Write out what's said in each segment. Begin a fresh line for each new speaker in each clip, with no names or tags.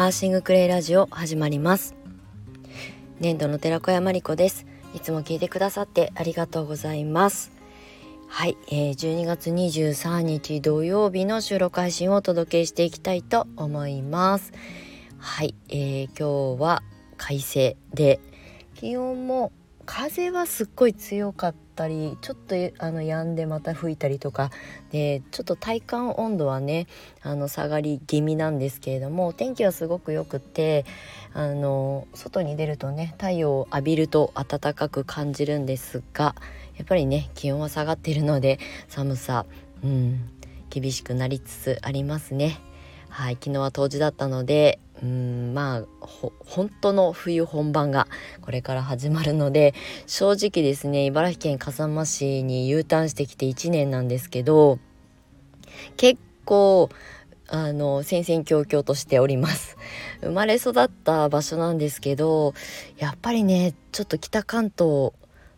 アーシングクレイラジオ始まります。年度の寺子屋まりこです。いつも聞いてくださってありがとうございます。はい、えー、12月23日土曜日の収録配信をお届けしていきたいと思います。はい、えー、今日は快晴で気温も風はすっごい強かった。たりちょっとあの止んでまた吹いたりとかでちょっと体感温度はねあの下がり気味なんですけれども天気はすごくよくってあの外に出るとね太陽を浴びると暖かく感じるんですがやっぱりね気温は下がっているので寒さうん厳しくなりつつありますね。はい昨日は冬至だったのでうんまあ本当の冬本番がこれから始まるので正直ですね茨城県笠間市に U ターンしてきて1年なんですけど結構あの戦々恐々としております。生まれ育った場所なんですけどやっぱりねちょっと北関東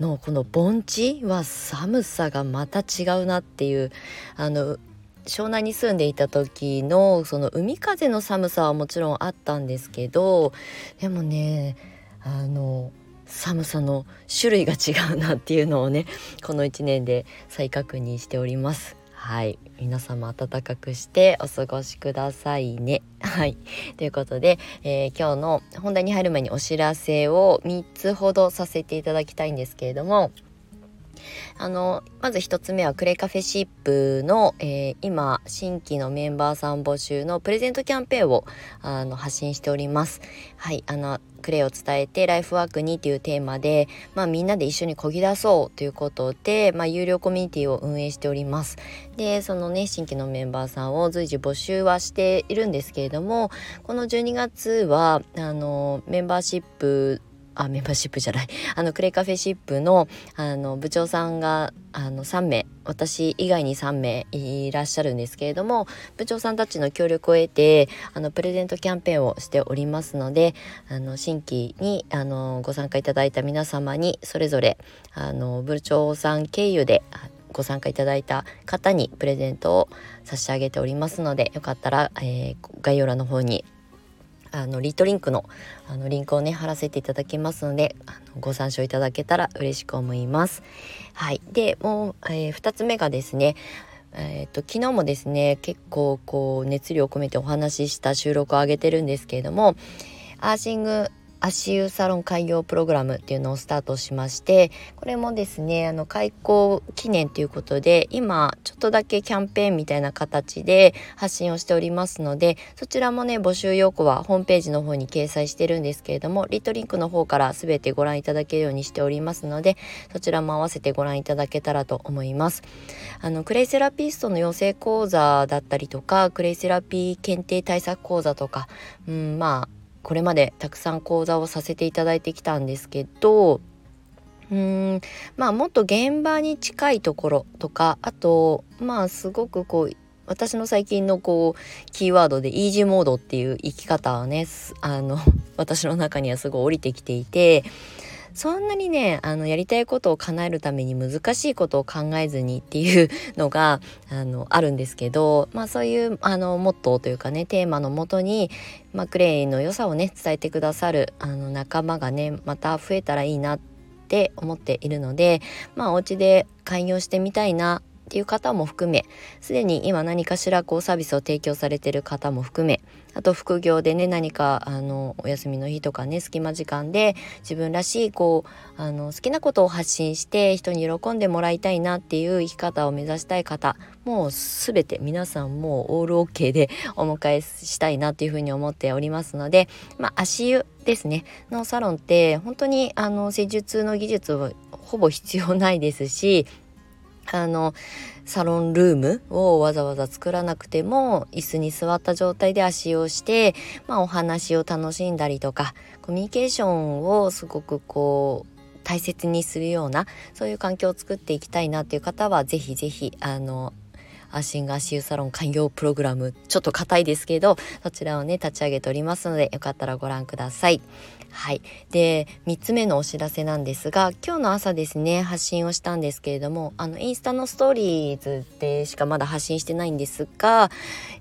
のこの盆地は寒さがまた違うなっていうあの湘南に住んでいた時のその海風の寒さはもちろんあったんですけどでもねあの寒さの種類が違うなっていうのをねこの1年で再確認しております。はい皆様暖かくしてお過ごしくださいね。はいということで、えー、今日の本題に入る前にお知らせを3つほどさせていただきたいんですけれどもあのまず1つ目はクレカフェシップの、えー、今新規のメンバーさん募集のプレゼントキャンペーンをあの発信しております。はいあのクレを伝えてライフワークにというテーマで、まあ、みんなで一緒にこぎ出そうということで、まあ、有料コミュニティを運営しております。でそのね新規のメンバーさんを随時募集はしているんですけれどもこの12月はあのメンバーシップあメンバーシップじゃない。あのクレイカフェシップのあの部長さんがあの3名。私以外に3名いらっしゃるんですけれども部長さんたちの協力を得てあのプレゼントキャンペーンをしておりますのであの新規にあのご参加いただいた皆様にそれぞれあの部長さん経由でご参加いただいた方にプレゼントを差し上げておりますのでよかったら、えー、概要欄の方にあのリトリンクのあのリンクをね貼らせていただきますのであのご参照いただけたら嬉しく思います。はい、でもう、えー、2つ目がですねえーと、昨日もですね結構こう熱量を込めてお話しした収録を上げてるんですけれどもアーシング足湯サロン開業プログラムっていうのをスタートしましてこれもですねあの開校記念ということで今ちょっとだけキャンペーンみたいな形で発信をしておりますのでそちらもね募集要項はホームページの方に掲載してるんですけれどもリトリンクの方から全てご覧いただけるようにしておりますのでそちらも合わせてご覧いただけたらと思います。あのクレイセラピストの養成講座だったりとかクレイセラピー検定対策講座とか、うん、まあこれまでたくさん講座をさせていただいてきたんですけどうーんまあもっと現場に近いところとかあとまあすごくこう私の最近のこうキーワードでイージーモードっていう生き方はねあの 私の中にはすごい降りてきていてそんなにねあのやりたいことを叶えるために難しいことを考えずにっていうのがあのあるんですけど、まあ、そういうあのモットーというかねテーマのもとに、まあ、クレイの良さをね伝えてくださるあの仲間がねまた増えたらいいなって思っているのでまあお家で開業してみたいなっていう方も含めすでに今何かしらこうサービスを提供されてる方も含めあと副業でね何かあのお休みの日とかね隙間時間で自分らしいこうあの好きなことを発信して人に喜んでもらいたいなっていう生き方を目指したい方もう全て皆さんもうオールオッケーで お迎えしたいなっていうふうに思っておりますのでまあ足湯ですね。のサロンって本当にあの施術の技術はほぼ必要ないですしあのサロンルームをわざわざ作らなくても椅子に座った状態で足をして、まあ、お話を楽しんだりとかコミュニケーションをすごくこう大切にするようなそういう環境を作っていきたいなっていう方は是非是非あのアシング足湯サロン開業プログラムちょっと硬いですけどそちらをね立ち上げておりますのでよかったらご覧ください。はい。で、3つ目のお知らせなんですが、今日の朝ですね、発信をしたんですけれども、あの、インスタのストーリーズでしかまだ発信してないんですが、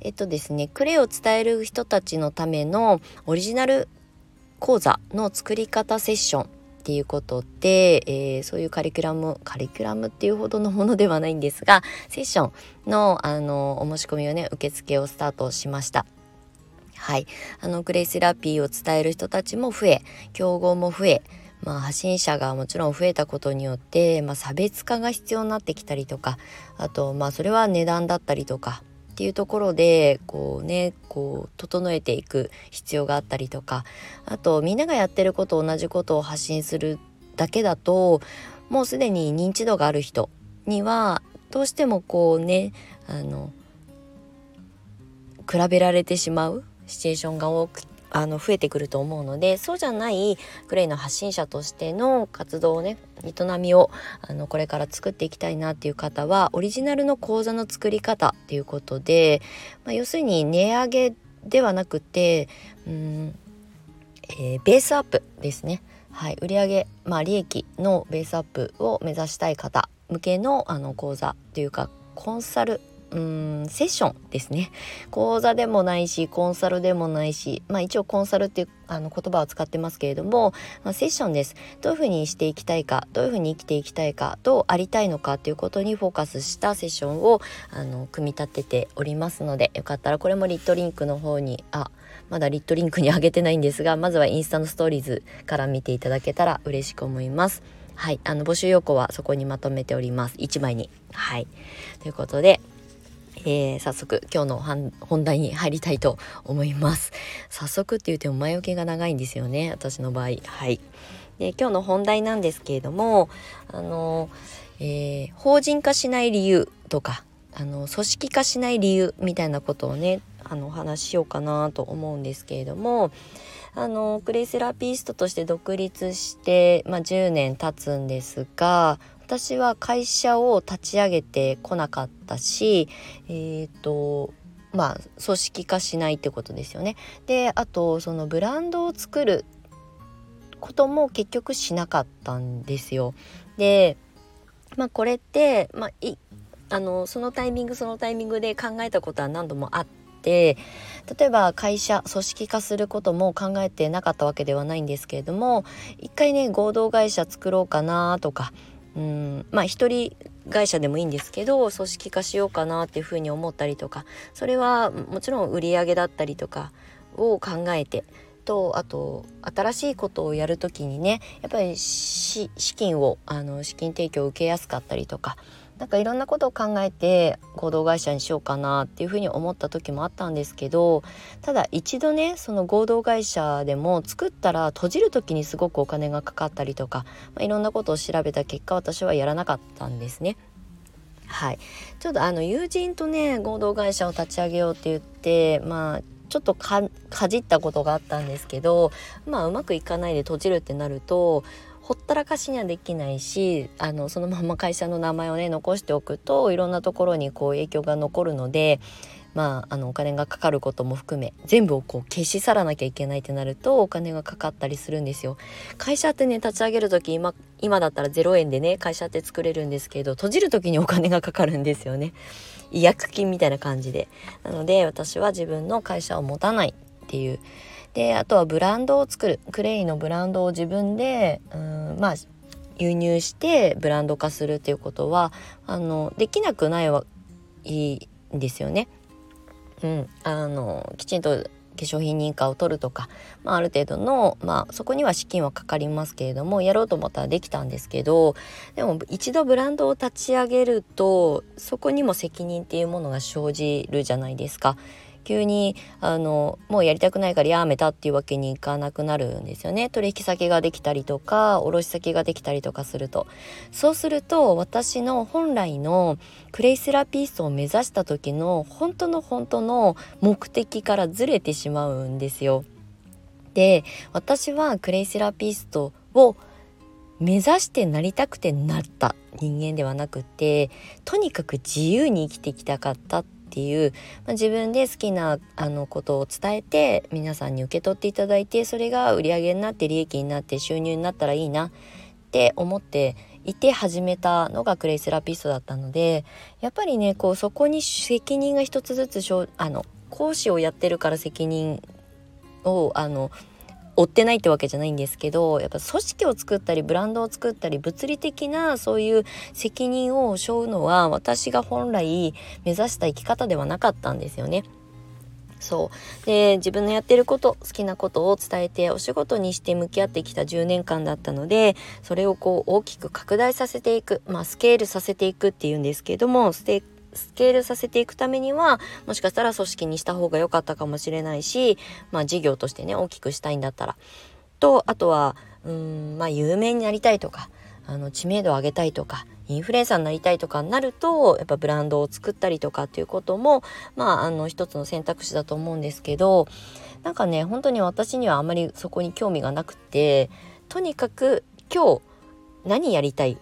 えっとですね、クレイを伝える人たちのためのオリジナル講座の作り方セッションっていうことで、えー、そういうカリキュラムカリキュラムっていうほどのものではないんですがセッションのあのお申し込みをね受付をスタートしました。はい、あのグレイセラピーを伝える人たちも増え競合も増えまあ、発信者がもちろん増えたことによって、まあ、差別化が必要になってきたりとかあとまあそれは値段だったりとかっていうところでこうねこう整えていく必要があったりとかあとみんながやってること同じことを発信するだけだともうすでに認知度がある人にはどうしてもこうねあの比べられてしまうシチュエーションが多くあの増えてくると思うのでそうじゃないクレイの発信者としての活動をね営みをあのこれから作っていきたいなっていう方はオリジナルの講座の作り方っていうことで、まあ、要するに値上げではなくてうん、えー、ベースアップですね。はい、売上まあ利益のベースアップを目指したい方向けのあの講座というかコンサルうんセッションですね講座でもないしコンサルでもないしまあ一応コンサルっていうあの言葉を使ってますけれども、まあ、セッションですどういうふうにしていきたいかどういうふうに生きていきたいかどうありたいのかっていうことにフォーカスしたセッションをあの組み立てておりますのでよかったらこれもリットリンクの方にあまだリットリンクに上げてないんですがまずはインスタのストーリーズから見ていただけたら嬉しく思います。はい、あの募集要項はそこにまとめております。1枚に。はい。ということで、えー、早速今日の本題に入りたいと思います。早速って言っても前置きが長いんですよね私の場合。はい。で今日の本題なんですけれどもあの、えー、法人化しない理由とかあの組織化しない理由みたいなことをねあのお話ししようかなと思うんですけれどもあのクレイセラピストとして独立して、まあ、10年経つんですが私は会社を立ち上げてこなかったしえっ、ー、とまあ組織化しないってことですよね。であとそのブランドを作ることも結局しなかったんですよ。でまあこれって、まあ、いあのそのタイミングそのタイミングで考えたことは何度もあって例えば会社組織化することも考えてなかったわけではないんですけれども一回ね合同会社作ろうかなとかうん。まあ一人会社でもいいんですけど組織化しようかなっていうふうに思ったりとかそれはもちろん売り上げだったりとかを考えてとあと新しいことをやる時にねやっぱり資金をあの資金提供を受けやすかったりとかなんかいろんなことを考えて合同会社にしようかなっていうふうに思った時もあったんですけどただ一度ねその合同会社でも作ったら閉じる時にすごくお金がかかったりとか、まあ、いろんなことを調べた結果私はやらなかったんですね。はい、ちょっとあの友人とね合同会社を立ち上げようって言ってまあちょっとかじったことがあったんですけどまあうまくいかないで閉じるってなるとほったらかしにはできないしあのそのまま会社の名前をね残しておくといろんなところにこう影響が残るのでまあ、あのお金がかかることも含め全部をこう消し去らなきゃいけないってなるとお金がかかったりするんですよ。会社ってね立ち上げる時今今だったら0円でね会社って作れるんですけど閉じる時にお金がかかるんですよね。違約金みたいな感じで。なので私は自分の会社を持たないっていうであとはブランドを作るクレイのブランドを自分でうんまあ輸入してブランド化するっていうことはあのできなくないはいいんですよね。うん、あのきちんと化粧品認可を取るとか、まあ、ある程度の、まあ、そこには資金はかかりますけれどもやろうと思ったらできたんですけどでも一度ブランドを立ち上げるとそこにも責任っていうものが生じるじゃないですか。急にあのもうやりたくないからやめたっていうわけにいかなくなるんですよね。取引先ができたりとか卸先ができたりとかすると。そうすると私の本来のクレイセラピストを目指した時の本当の本当の目的からずれてしまうんですよ。で私はクレイセラピストを目指してなりたくてなった人間ではなくてとにかく自由に生きてきたかったっっっていう、まあ、自分で好きなあのことを伝えて皆さんに受け取っていただいてそれが売り上げになって利益になって収入になったらいいなって思っていて始めたのがクレイセラピストだったのでやっぱりねこうそこに責任が一つずつあの講師をやってるから責任をあの追ってないってわけじゃないんですけどやっぱ組織を作ったりブランドを作ったり物理的なそういう責任を背負うのは私が本来目指した生き方ではなかったんですよね。そうで自分のやってること好きなことを伝えてお仕事にして向き合ってきた10年間だったのでそれをこう大きく拡大させていくまあスケールさせていくっていうんですけどもステスケールさせていくためにはもしかしたら組織にした方が良かったかもしれないしまあ事業としてね大きくしたいんだったら。とあとはうんまあ有名になりたいとかあの知名度を上げたいとかインフルエンサーになりたいとかになるとやっぱブランドを作ったりとかっていうこともまああの一つの選択肢だと思うんですけどなんかね本当に私にはあまりそこに興味がなくてとにかく今日何やりたい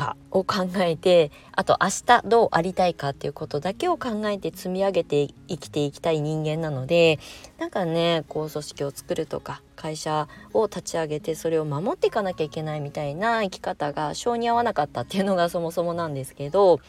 かを考えてあと明日どうありたいかっていうことだけを考えて積み上げて生きていきたい人間なのでなんかねこう組織を作るとか会社を立ち上げてそれを守っていかなきゃいけないみたいな生き方が性に合わなかったっていうのがそもそもなんですけど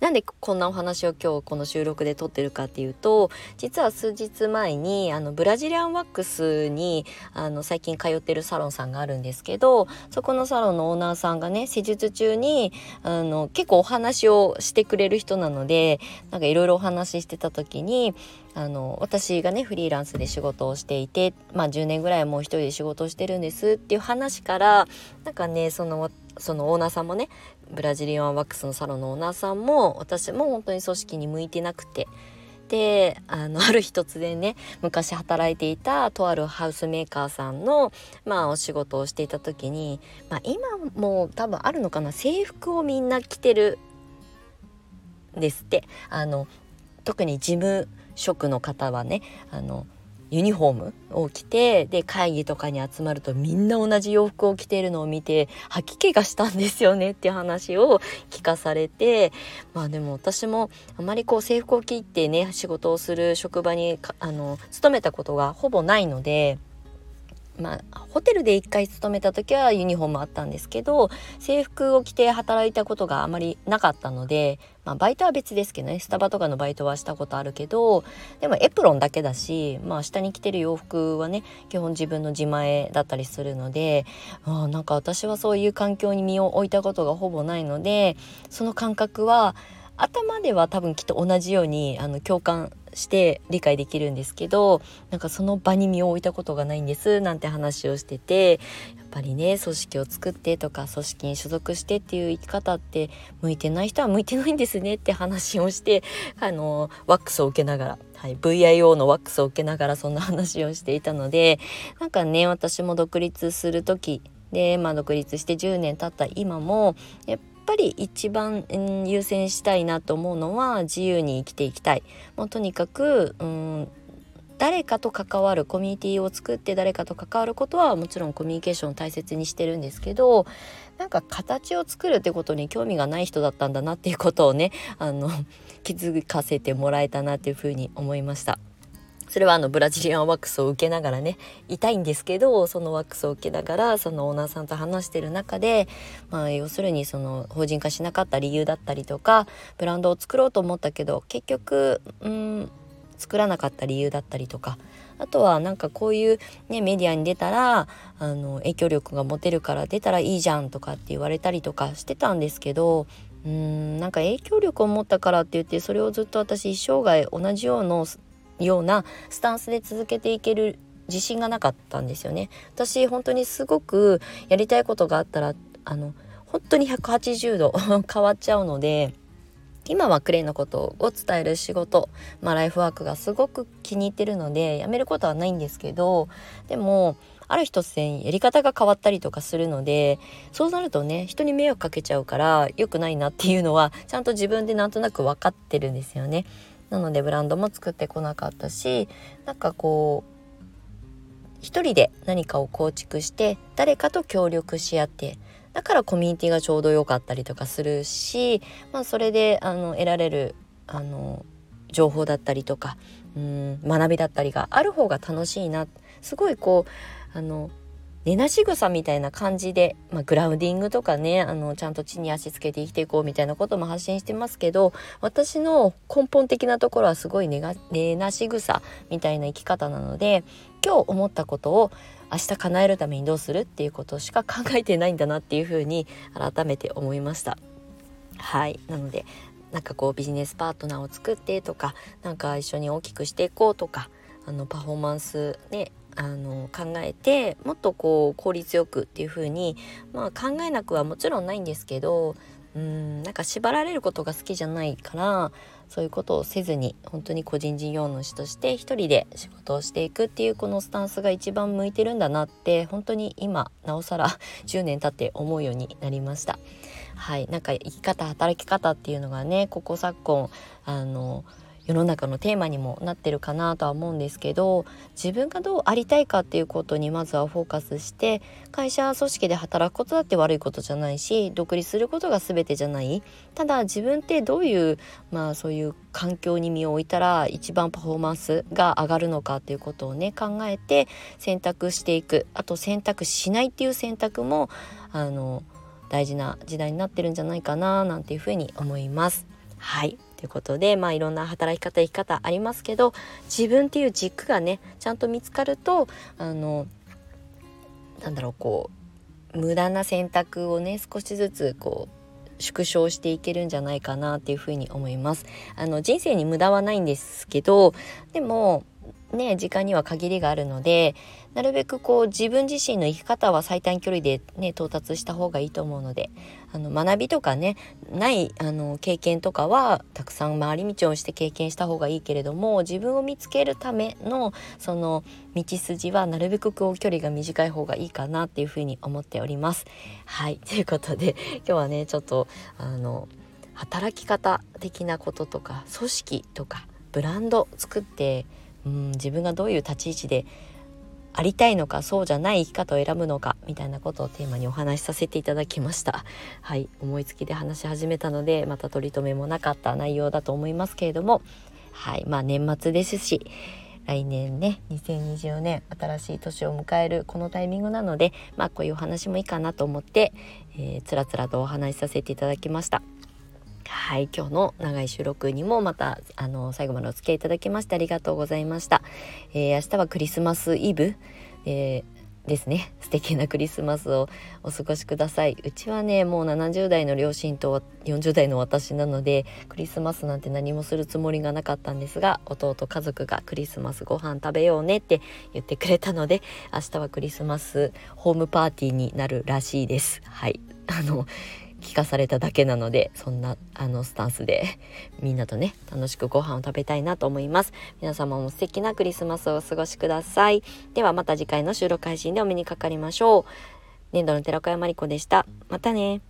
なんでこんなお話を今日この収録で撮ってるかっていうと実は数日前にあのブラジリアンワックスにあの最近通ってるサロンさんがあるんですけどそこのサロンのオーナーさんがね施術中にあの結構お話をしてくれる人なのでなんかいろいろお話ししてた時にあの私がねフリーランスで仕事をしていて、まあ、10年ぐらいもう一人で仕事をしてるんですっていう話からなんかねそのそのオーナーさんもねブラジリアンワックスのサロンのオーナーさんも私も本当に組織に向いてなくて。であの ある日突然ね昔働いていたとあるハウスメーカーさんの、まあ、お仕事をしていた時に、まあ、今も多分あるのかな制服をみんな着てるんですって。あの特に事務職の方はねあのユニフォームを着てで会議とかに集まるとみんな同じ洋服を着ているのを見て吐き気がしたんですよねっていう話を聞かされてまあでも私もあまりこう制服を着てね仕事をする職場にあの勤めたことがほぼないので。まあ、ホテルで1回勤めた時はユニフォームあったんですけど制服を着て働いたことがあまりなかったので、まあ、バイトは別ですけどねスタバとかのバイトはしたことあるけどでもエプロンだけだし、まあ、下に着てる洋服はね基本自分の自前だったりするのであなんか私はそういう環境に身を置いたことがほぼないのでその感覚は頭では多分きっと同じようにあの共感して理解できるんですけどなんかその場に身を置いたことがないんですなんて話をしててやっぱりね組織を作ってとか組織に所属してっていう生き方って向いてない人は向いてないんですねって話をしてあのワックスを受けながらはい、VIO のワックスを受けながらそんな話をしていたのでなんかね私も独立する時で、まあ、独立して10年経った今もやっぱっぱり一番、うん、優先したいなと思うのは自由に生きていきたい。もうとにかく、うん誰かと関わるコミュニティを作って誰かと関わることはもちろんコミュニケーションを大切にしてるんですけどなんか形を作るってことに興味がない人だったんだなっていうことをねあの気づかせてもらえたなっていうふうに思いました。それはあのブラジリアンワックスを受けながらね痛いんですけどそのワックスを受けながらそのオーナーさんと話してる中で、まあ、要するにその法人化しなかった理由だったりとかブランドを作ろうと思ったけど結局うん作らなかった理由だったりとかあとはなんかこういう、ね、メディアに出たらあの影響力が持てるから出たらいいじゃんとかって言われたりとかしてたんですけどうーんなんか影響力を持ったからって言ってそれをずっと私一生涯同じようなようなスタンスで続けていける自信がなかったんですよね。私本当にすごくやりたいことがあったらあの本当に180度 変わっちゃうので今はクレイのことを伝える仕事、まあ、ライフワークがすごく気に入ってるのでやめることはないんですけどでもある日突然やり方が変わったりとかするのでそうなるとね人に迷惑かけちゃうから良くないなっていうのはちゃんと自分でなんとなく分かってるんですよね。なのでブランドも作ってこなかったしなんかこう一人で何かを構築して誰かと協力し合ってだからコミュニティがちょうど良かったりとかするし、まあ、それであの得られるあの情報だったりとかうん学びだったりがある方が楽しいな。すごいこうあの寝なし草みたいな感じで、まあ、グラウディングとかねあのちゃんと地に足つけて生きていこうみたいなことも発信してますけど私の根本的なところはすごい寝が寝なし草みたいな生き方なので今日思ったことを明日叶えるためにどうするっていうことしか考えてないんだなっていうふうに改めて思いました。はいなのでなんかこうビジネスパートナーを作ってとかなんか一緒に大きくしていこうとかあのパフォーマンスねあの考えてもっとこう効率よくっていう風にまあ考えなくはもちろんないんですけどうんなんか縛られることが好きじゃないからそういうことをせずに本当に個人事業主として一人で仕事をしていくっていうこのスタンスが一番向いてるんだなって本当に今なおさら 10年経って思うようになりました。はいなんか生き方働き方っていうのがねここ昨今あの世の中のテーマにもなってるかなとは思うんですけど自分がどうありたいかっていうことにまずはフォーカスして会社組織で働くことだって悪いことじゃないし独立することが全てじゃない。ただ自分ってどういうまあそういう環境に身を置いたら一番パフォーマンスが上がるのかっていうことをね考えて選択していく。あと選択しないっていう選択もあの大事な時代になってるんじゃないかななんていうふうに思います。はい。いうことでまあいろんな働き方生き方ありますけど自分っていう軸がねちゃんと見つかるとあのなんだろうこう無駄な選択をね少しずつこう縮小していけるんじゃないかなっていうふうに思います。あの人生に無駄はないんですけどでもね時間には限りがあるのでなるべくこう自分自身の生き方は最短距離でね到達した方がいいと思うのであの学びとかねないあの経験とかはたくさん回り道をして経験した方がいいけれども自分を見つけるためのその道筋はなるべくこう距離が短い方がいいかなっていうふうに思っております。はい ということで今日はねちょっとあの働き方的なこととか組織とかブランド作ってうん自分がどういう立ち位置でありたいのかそうじゃない生き方を選ぶのかみたいなことをテーマにお話しさせていただきました はい思いつきで話し始めたのでまた取り留めもなかった内容だと思いますけれどもはいまあ年末ですし来年ね2024年新しい年を迎えるこのタイミングなのでまあこういうお話もいいかなと思って、えー、つらつらとお話しさせていただきました。はい、今日の長い収録にもまたあの最後までお付き合いいただきましてありがとうございました。えー、明日はクリスマスイブ、えー、ですね。素敵なクリスマスをお過ごしください。うちはねもう70代の両親と40代の私なのでクリスマスなんて何もするつもりがなかったんですが弟家族がクリスマスご飯食べようねって言ってくれたので明日はクリスマスホームパーティーになるらしいです。はい。あの聞かされただけなのでそんなあのスタンスでみんなとね楽しくご飯を食べたいなと思います。皆様も素敵なクリスマスをお過ごしください。ではまた次回の収録配信でお目にかかりましょう。粘土の寺子屋ま子でした。またね。